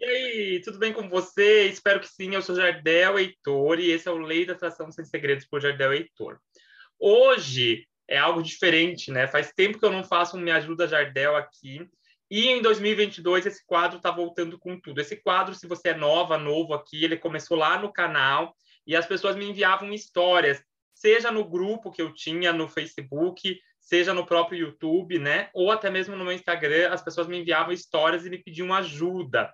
E aí, tudo bem com você? Espero que sim. Eu sou Jardel Heitor e esse é o Lei da Atração Sem Segredos por Jardel Heitor. Hoje é algo diferente, né? Faz tempo que eu não faço um Me Ajuda Jardel aqui. E em 2022 esse quadro está voltando com tudo. Esse quadro, se você é nova, novo aqui, ele começou lá no canal e as pessoas me enviavam histórias, seja no grupo que eu tinha no Facebook, seja no próprio YouTube, né? Ou até mesmo no meu Instagram, as pessoas me enviavam histórias e me pediam ajuda.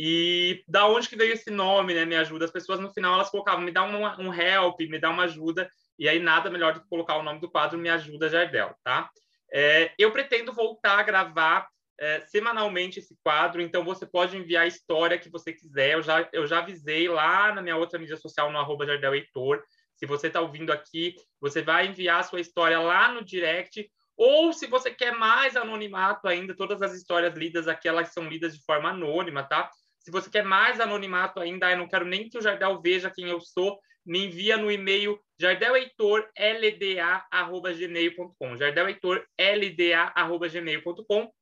E da onde que veio esse nome, né? Me ajuda. As pessoas no final elas colocavam, me dá um, help, me dá uma ajuda. E aí nada melhor do que colocar o nome do quadro Me Ajuda Jardel, tá? É, eu pretendo voltar a gravar é, semanalmente esse quadro, então você pode enviar a história que você quiser. Eu já, eu já avisei lá na minha outra mídia social, no arroba Jardel Heitor. Se você está ouvindo aqui, você vai enviar a sua história lá no direct. Ou se você quer mais anonimato ainda, todas as histórias lidas aqui, elas são lidas de forma anônima, tá? Se você quer mais anonimato ainda, eu não quero nem que o Jardel veja quem eu sou, me envia no e-mail jardelheitorlda.gmail.com jardelheitorlda.gmail.com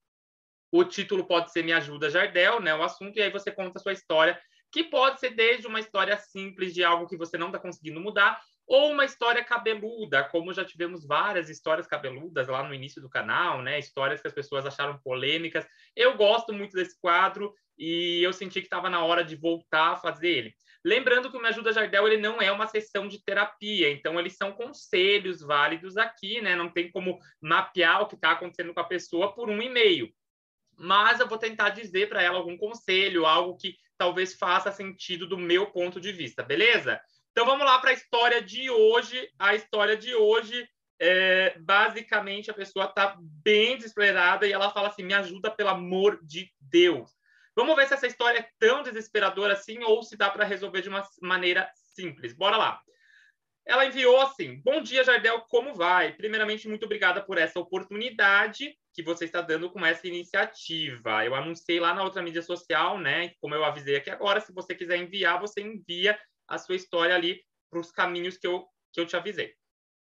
O título pode ser Me Ajuda Jardel, né? O assunto, e aí você conta a sua história, que pode ser desde uma história simples de algo que você não está conseguindo mudar, ou uma história cabeluda, como já tivemos várias histórias cabeludas lá no início do canal, né? Histórias que as pessoas acharam polêmicas. Eu gosto muito desse quadro e eu senti que estava na hora de voltar a fazer ele. Lembrando que o Me Ajuda Jardel ele não é uma sessão de terapia, então eles são conselhos válidos aqui, né? Não tem como mapear o que está acontecendo com a pessoa por um e-mail. Mas eu vou tentar dizer para ela algum conselho, algo que talvez faça sentido do meu ponto de vista, beleza? Então vamos lá para a história de hoje. A história de hoje é, basicamente a pessoa está bem desesperada e ela fala assim: me ajuda pelo amor de Deus. Vamos ver se essa história é tão desesperadora assim ou se dá para resolver de uma maneira simples. Bora lá. Ela enviou assim: Bom dia, Jardel, como vai? Primeiramente, muito obrigada por essa oportunidade que você está dando com essa iniciativa. Eu anunciei lá na outra mídia social, né? Como eu avisei aqui agora, se você quiser enviar, você envia a sua história ali para os caminhos que eu, que eu te avisei,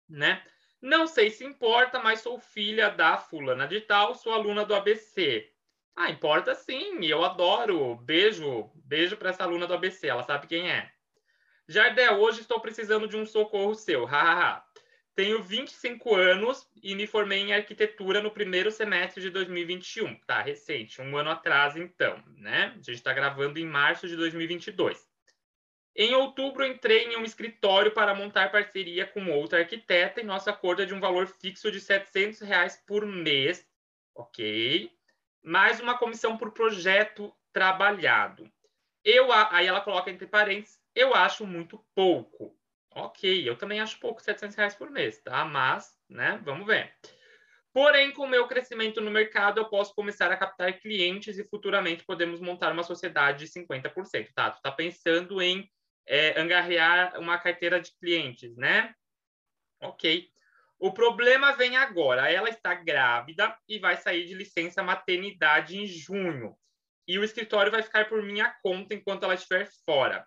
né? Não sei se importa, mas sou filha da fulana de tal, sou aluna do ABC. Ah, importa sim, eu adoro. Beijo, beijo para essa aluna do ABC, ela sabe quem é. Jardel, hoje estou precisando de um socorro seu. Tenho 25 anos e me formei em arquitetura no primeiro semestre de 2021. Tá, recente, um ano atrás então, né? A gente está gravando em março de 2022. Em outubro, entrei em um escritório para montar parceria com outra arquiteta e nosso acordo é de um valor fixo de 700 reais por mês, ok? Mais uma comissão por projeto trabalhado. Eu, aí ela coloca entre parênteses, eu acho muito pouco. Ok, eu também acho pouco 700 reais por mês, tá? Mas, né, vamos ver. Porém, com o meu crescimento no mercado, eu posso começar a captar clientes e futuramente podemos montar uma sociedade de 50%, tá? Tu tá pensando em é, angarrear uma carteira de clientes, né? Ok. O problema vem agora. Ela está grávida e vai sair de licença maternidade em junho. E o escritório vai ficar por minha conta enquanto ela estiver fora.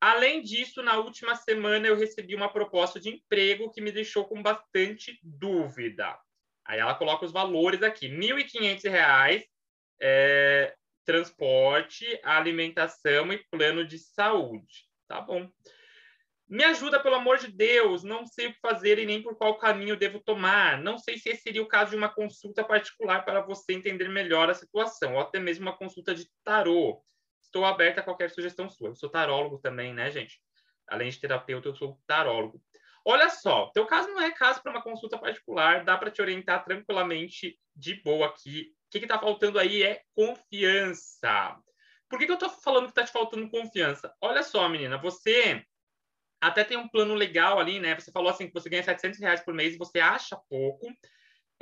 Além disso, na última semana eu recebi uma proposta de emprego que me deixou com bastante dúvida. Aí ela coloca os valores aqui: R$ 1.500, é, transporte, alimentação e plano de saúde. Tá bom. Me ajuda, pelo amor de Deus. Não sei o que fazer e nem por qual caminho devo tomar. Não sei se esse seria o caso de uma consulta particular para você entender melhor a situação, ou até mesmo uma consulta de tarô. Estou aberta a qualquer sugestão sua. Eu sou tarólogo também, né, gente? Além de terapeuta, eu sou tarólogo. Olha só, teu caso não é caso para uma consulta particular, dá para te orientar tranquilamente de boa aqui. O que está faltando aí é confiança. Por que, que eu estou falando que está te faltando confiança? Olha só, menina, você até tem um plano legal ali, né? Você falou assim que você ganha 700 reais por mês e você acha pouco.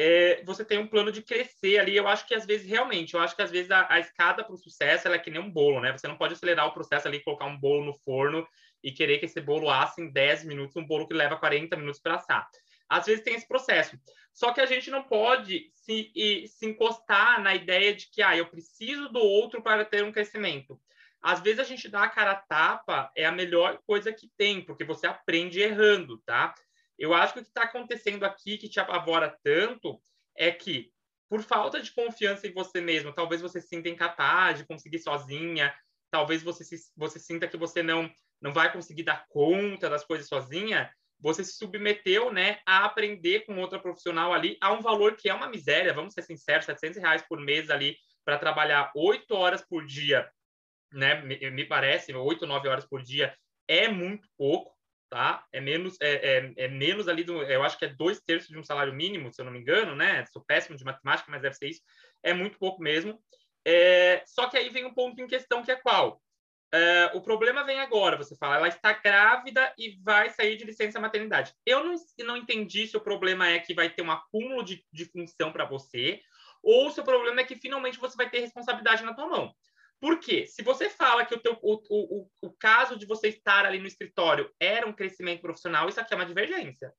É, você tem um plano de crescer ali. Eu acho que às vezes, realmente, eu acho que às vezes a, a escada para o sucesso é que nem um bolo, né? Você não pode acelerar o processo ali, colocar um bolo no forno e querer que esse bolo asse em 10 minutos, um bolo que leva 40 minutos para assar. Às vezes tem esse processo. Só que a gente não pode se, se encostar na ideia de que ah, eu preciso do outro para ter um crescimento. Às vezes a gente dá a cara a tapa é a melhor coisa que tem, porque você aprende errando, tá? Eu acho que o que está acontecendo aqui, que te apavora tanto, é que, por falta de confiança em você mesmo, talvez você se sinta incapaz de conseguir sozinha, talvez você se, você sinta que você não não vai conseguir dar conta das coisas sozinha, você se submeteu, né, a aprender com outra profissional ali a um valor que é uma miséria, vamos ser sinceros, 700 reais por mês ali para trabalhar oito horas por dia, né, me, me parece, oito, nove horas por dia é muito pouco, tá? É menos, é, é, é, menos ali do, eu acho que é dois terços de um salário mínimo, se eu não me engano, né? Sou péssimo de matemática, mas deve ser isso. É muito pouco mesmo. É, só que aí vem um ponto em questão que é qual? É, o problema vem agora, você fala, ela está grávida e vai sair de licença maternidade. Eu não, não entendi se o problema é que vai ter um acúmulo de, de função para você, ou se o problema é que finalmente você vai ter responsabilidade na tua mão. Por quê? Se você fala que o, teu, o, o, o caso de você estar ali no escritório era um crescimento profissional, isso aqui é uma divergência.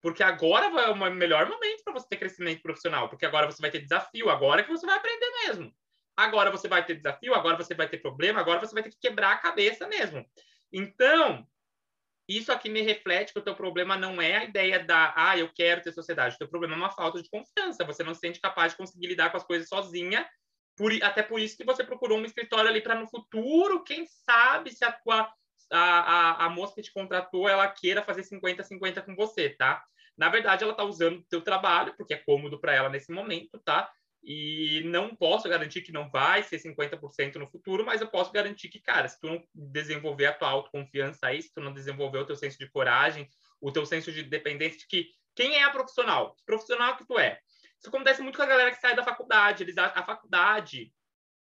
Porque agora é o melhor momento para você ter crescimento profissional, porque agora você vai ter desafio, agora é que você vai aprender mesmo. Agora você vai ter desafio, agora você vai ter problema, agora você vai ter que quebrar a cabeça mesmo. Então, isso aqui me reflete que o teu problema não é a ideia da, ah, eu quero ter sociedade. O teu problema é uma falta de confiança. Você não se sente capaz de conseguir lidar com as coisas sozinha por, até por isso que você procurou um escritório ali para no futuro, quem sabe se a tua a, a, a moça que te contratou ela queira fazer 50-50 com você, tá? Na verdade, ela está usando o teu trabalho, porque é cômodo para ela nesse momento, tá? E não posso garantir que não vai ser 50% no futuro, mas eu posso garantir que, cara, se tu não desenvolver a tua autoconfiança aí, se tu não desenvolver o teu senso de coragem, o teu senso de dependência de que quem é a profissional? Que profissional que tu é? Isso acontece muito com a galera que sai da faculdade. Eles, a, a faculdade,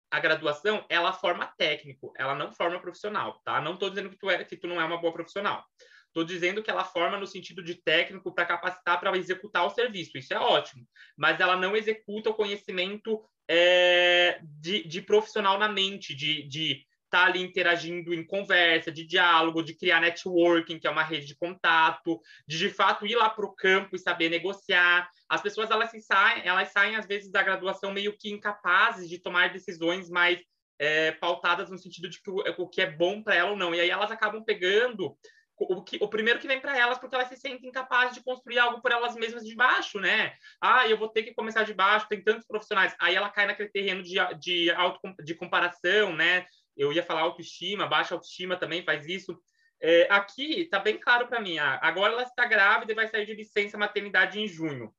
a graduação, ela forma técnico, ela não forma profissional, tá? Não estou dizendo que tu, é, que tu não é uma boa profissional. Estou dizendo que ela forma no sentido de técnico para capacitar para executar o serviço. Isso é ótimo. Mas ela não executa o conhecimento é, de, de, profissional na mente, de, estar tá ali interagindo em conversa, de diálogo, de criar networking, que é uma rede de contato, de de fato ir lá para o campo e saber negociar. As pessoas elas saem, elas saem às vezes da graduação meio que incapazes de tomar decisões mais é, pautadas no sentido de que o, o que é bom para ela ou não. E aí elas acabam pegando o, que, o primeiro que vem para elas porque elas se sentem incapazes de construir algo por elas mesmas de baixo, né? Ah, eu vou ter que começar de baixo, tem tantos profissionais. Aí ela cai naquele terreno de, de, auto, de comparação, né? eu ia falar autoestima, baixa autoestima também faz isso. É, aqui está bem claro para mim. Ah, agora ela está grávida e vai sair de licença maternidade em junho,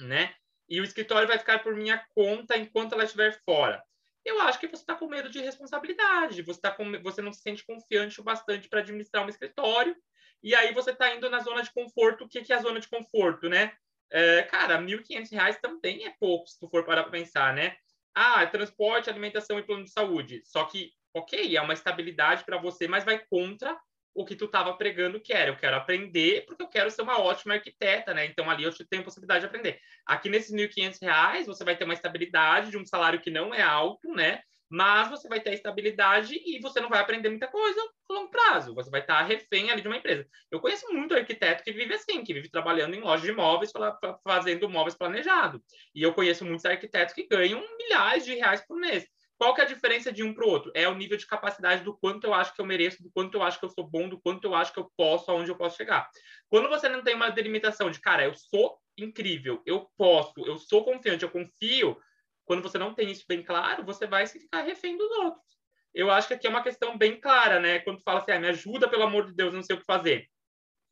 né? E o escritório vai ficar por minha conta enquanto ela estiver fora. Eu acho que você está com medo de responsabilidade. Você tá com, você não se sente confiante o bastante para administrar um escritório. E aí você está indo na zona de conforto. O que, que é a zona de conforto, né? É, cara, R$ 1.500 também é pouco, se tu for parar para pensar, né? Ah, transporte, alimentação e plano de saúde. Só que, ok, é uma estabilidade para você, mas vai contra o que tu estava pregando que era. Eu quero aprender porque eu quero ser uma ótima arquiteta, né? Então ali eu tenho possibilidade de aprender. Aqui nesses R$ 1.500 você vai ter uma estabilidade de um salário que não é alto, né? Mas você vai ter a estabilidade e você não vai aprender muita coisa a longo prazo. Você vai estar refém ali de uma empresa. Eu conheço muito arquiteto que vive assim, que vive trabalhando em loja de imóveis, fazendo móveis planejados. E eu conheço muitos arquitetos que ganham milhares de reais por mês. Qual que é a diferença de um para o outro? É o nível de capacidade do quanto eu acho que eu mereço, do quanto eu acho que eu sou bom, do quanto eu acho que eu posso, aonde eu posso chegar. Quando você não tem uma delimitação de, cara, eu sou incrível, eu posso, eu sou confiante, eu confio, quando você não tem isso bem claro, você vai se ficar refém dos outros. Eu acho que aqui é uma questão bem clara, né? Quando tu fala assim, ah, me ajuda, pelo amor de Deus, não sei o que fazer.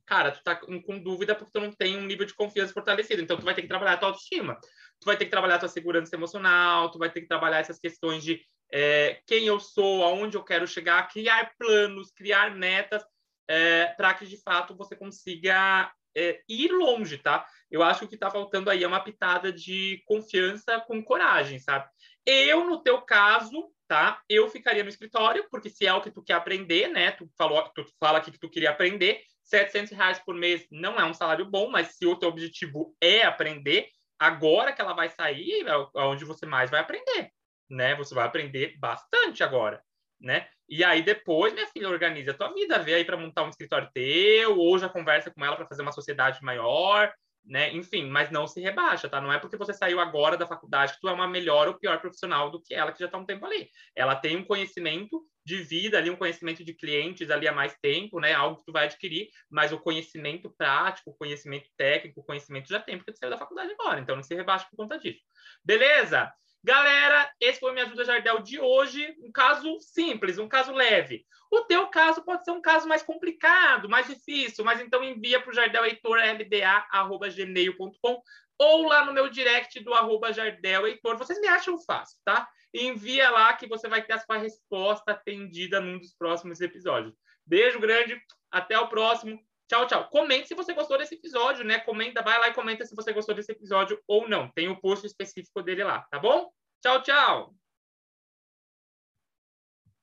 Cara, tu tá com, dúvida porque tu não tem um nível de confiança fortalecido. Então, tu vai ter que trabalhar a tua autoestima. Tu vai ter que trabalhar tua segurança emocional, tu vai ter que trabalhar essas questões de é, quem eu sou, aonde eu quero chegar, criar planos, criar metas, é, para que, de fato, você consiga é, ir longe, tá? Eu acho que o que está faltando aí é uma pitada de confiança com coragem, sabe? Eu, no teu caso, tá? Eu ficaria no escritório, porque se é o que tu quer aprender, né? Tu falou, tu fala aqui que tu queria aprender, 700 reais por mês não é um salário bom, mas se o teu objetivo é aprender, agora que ela vai sair, é onde você mais vai aprender, né? Você vai aprender bastante agora, né? E aí depois, minha filha, organiza a tua vida, vê aí para montar um escritório teu, ou já conversa com ela para fazer uma sociedade maior, né? Enfim, mas não se rebaixa, tá? Não é porque você saiu agora da faculdade que tu é uma melhor ou pior profissional do que ela que já está um tempo ali. Ela tem um conhecimento de vida ali, um conhecimento de clientes ali há mais tempo, né? Algo que tu vai adquirir, mas o conhecimento prático, o conhecimento técnico, o conhecimento já tem porque tu saiu da faculdade agora, então não se rebaixa por conta disso. Beleza? Galera, esse foi o Me Ajuda Jardel de hoje. Um caso simples, um caso leve. O teu caso pode ser um caso mais complicado, mais difícil, mas então envia para o jardelheitorlda.gmail.com ou lá no meu direct do arroba. Vocês me acham fácil, tá? Envia lá que você vai ter a sua resposta atendida num dos próximos episódios. Beijo grande, até o próximo. Tchau, tchau. Comente se você gostou desse episódio, né? Comenta, vai lá e comenta se você gostou desse episódio ou não. Tem o um post específico dele lá, tá bom? Tchau, tchau.